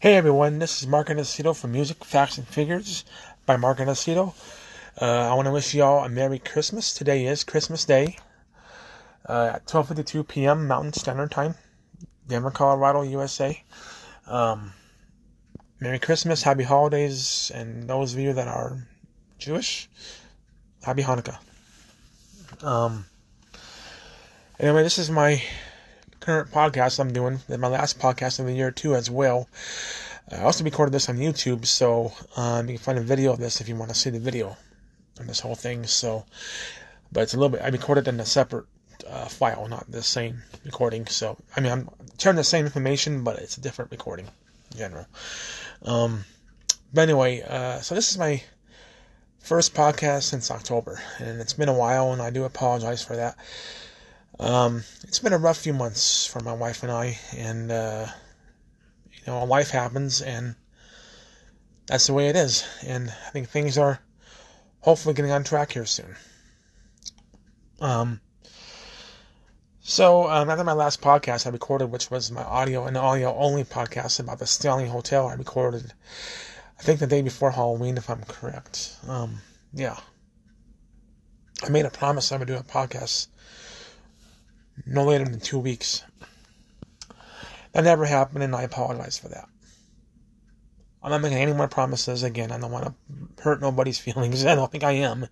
Hey everyone, this is Mark Anacito from Music, Facts, and Figures by Mark Anacito. Uh, I want to wish you all a Merry Christmas. Today is Christmas Day uh, at 12.52 p.m. Mountain Standard Time, Denver, Colorado, USA. Um, Merry Christmas, Happy Holidays, and those of you that are Jewish, Happy Hanukkah. Um, anyway, this is my current podcast I'm doing, my last podcast of the year too as well. I also recorded this on YouTube, so um, you can find a video of this if you want to see the video on this whole thing. So, but it's a little bit. I recorded in a separate uh, file, not the same recording. So, I mean, I'm sharing the same information, but it's a different recording in general. Um, but anyway, uh, so this is my first podcast since October, and it's been a while, and I do apologize for that. Um, it's been a rough few months for my wife and I, and uh, you know, life happens, and that's the way it is. And I think things are hopefully getting on track here soon. Um, so um, after my last podcast I recorded, which was my audio and audio only podcast about the Stanley Hotel, I recorded, I think the day before Halloween, if I'm correct. Um, yeah, I made a promise I would do a podcast no later than two weeks. That never happened, and I apologize for that. I'm not making any more promises again. I don't want to hurt nobody's feelings. I don't think I am.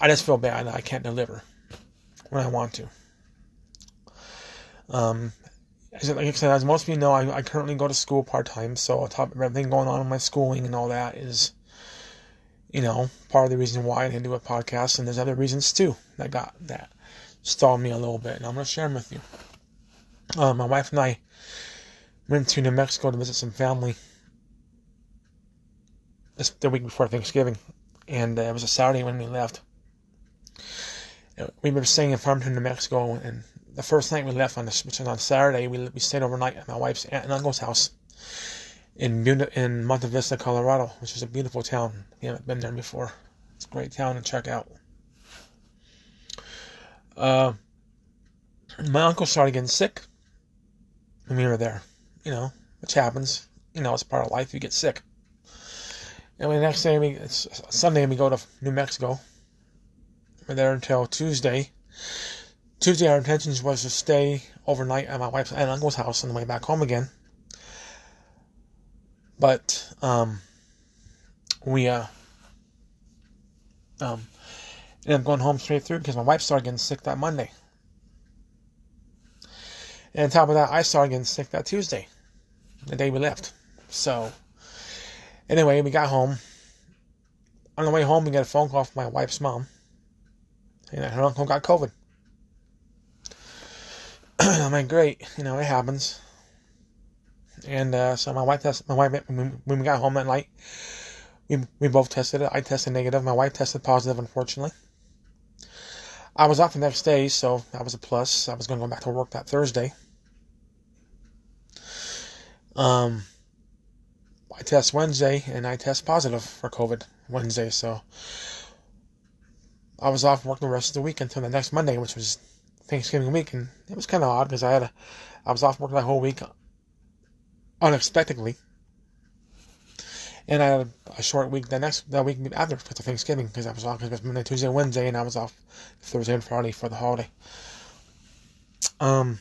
I just feel bad that I can't deliver when I want to. Um, as, like I said, as most of you know, I, I currently go to school part time, so top of everything going on in my schooling and all that is, you know, part of the reason why I didn't do a podcast, and there's other reasons too that got that stalled me a little bit, and I'm going to share them with you. Uh, my wife and I went to New Mexico to visit some family this, the week before Thanksgiving, and uh, it was a Saturday when we left. Uh, we were staying in Farmington, New Mexico, and the first night we left on this, which was on Saturday, we we stayed overnight at my wife's aunt and uncle's house in in Monte Vista, Colorado, which is a beautiful town. We haven't been there before. It's a great town to check out. Uh, my uncle started getting sick when we were there, you know, which happens. You know, it's part of life. You get sick. And the next day, we, it's Sunday, we go to New Mexico. We're there until Tuesday. Tuesday, our intentions was to stay overnight at my wife's and uncle's house on the way back home again. But um, we uh, um, and I'm going home straight through because my wife started getting sick that Monday. And on top of that, I started getting sick that Tuesday, the day we left. So, anyway, we got home. On the way home, we got a phone call from my wife's mom. And her uncle got COVID. I'm like, great, you know, it happens. And uh, so my wife tested, my wife, when we got home that night, we, we both tested it. I tested negative. My wife tested positive, unfortunately. I was off the next day, so that was a plus. I was going to go back to work that Thursday. Um, I test Wednesday, and I test positive for COVID Wednesday, so I was off work the rest of the week until the next Monday, which was Thanksgiving week, and it was kind of odd because I had a, I was off work that whole week unexpectedly and I had a short week the next that week after for Thanksgiving because I was off was Monday, Tuesday, Wednesday, and I was off Thursday and Friday for the holiday. Um.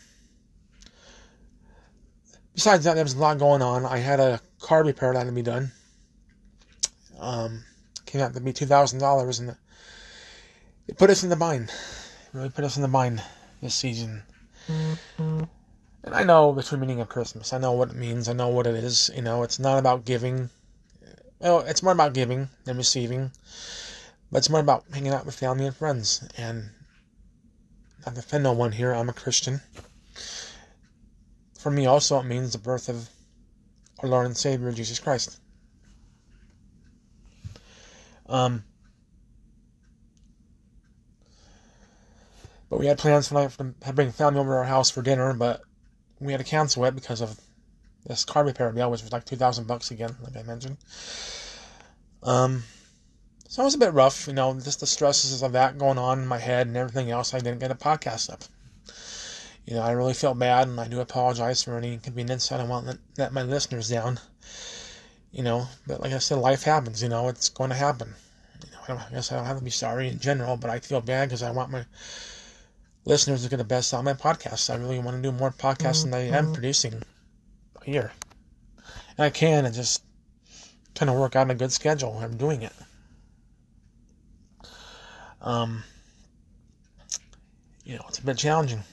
Besides that, there was a lot going on. I had a car repair that had to be done. Um, came out to be two thousand dollars, and it put us in the bind. It really put us in the bind this season. Mm-hmm. And I know the true meaning of Christmas. I know what it means. I know what it is. You know, it's not about giving well, it's more about giving than receiving, but it's more about hanging out with family and friends. And I defend no one here, I'm a Christian. For me, also, it means the birth of our Lord and Savior, Jesus Christ. Um, but we had plans tonight for bring family over to our house for dinner, but we had to cancel it because of this car repair bill, which was like two thousand bucks again, like I mentioned. Um, so it was a bit rough, you know, just the stresses of that going on in my head and everything else. I didn't get a podcast up. You know, I really felt bad, and I do apologize for any inconvenience. I don't want to let my listeners down. You know, but like I said, life happens. You know, it's going to happen. You know, I, don't, I guess I don't have to be sorry in general, but I feel bad because I want my listeners to get the best out of my podcast. I really want to do more podcasts mm-hmm. than I am producing year. And I can, and just kind of work out a good schedule. I'm doing it. Um, you know, it's a bit challenging.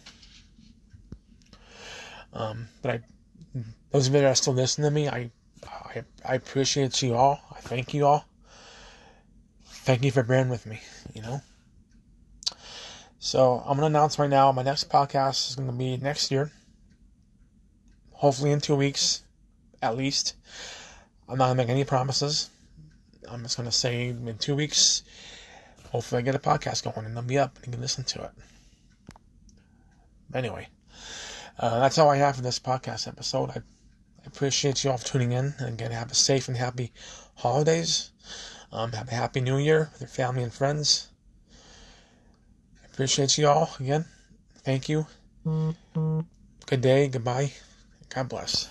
Um, but I, those of you that are still listening to me, I, I, I appreciate you all. I thank you all. Thank you for bearing with me. You know. So I'm gonna announce right now. My next podcast is gonna be next year. Hopefully in two weeks, at least. I'm not gonna make any promises. I'm just gonna say in two weeks. Hopefully, I get a podcast going and it'll be up and you can listen to it. Anyway, uh, that's all I have for this podcast episode. I, I appreciate you all tuning in. And again, have a safe and happy holidays. Um, have a happy new year with your family and friends. I appreciate you all again. Thank you. Good day. Goodbye. God bless.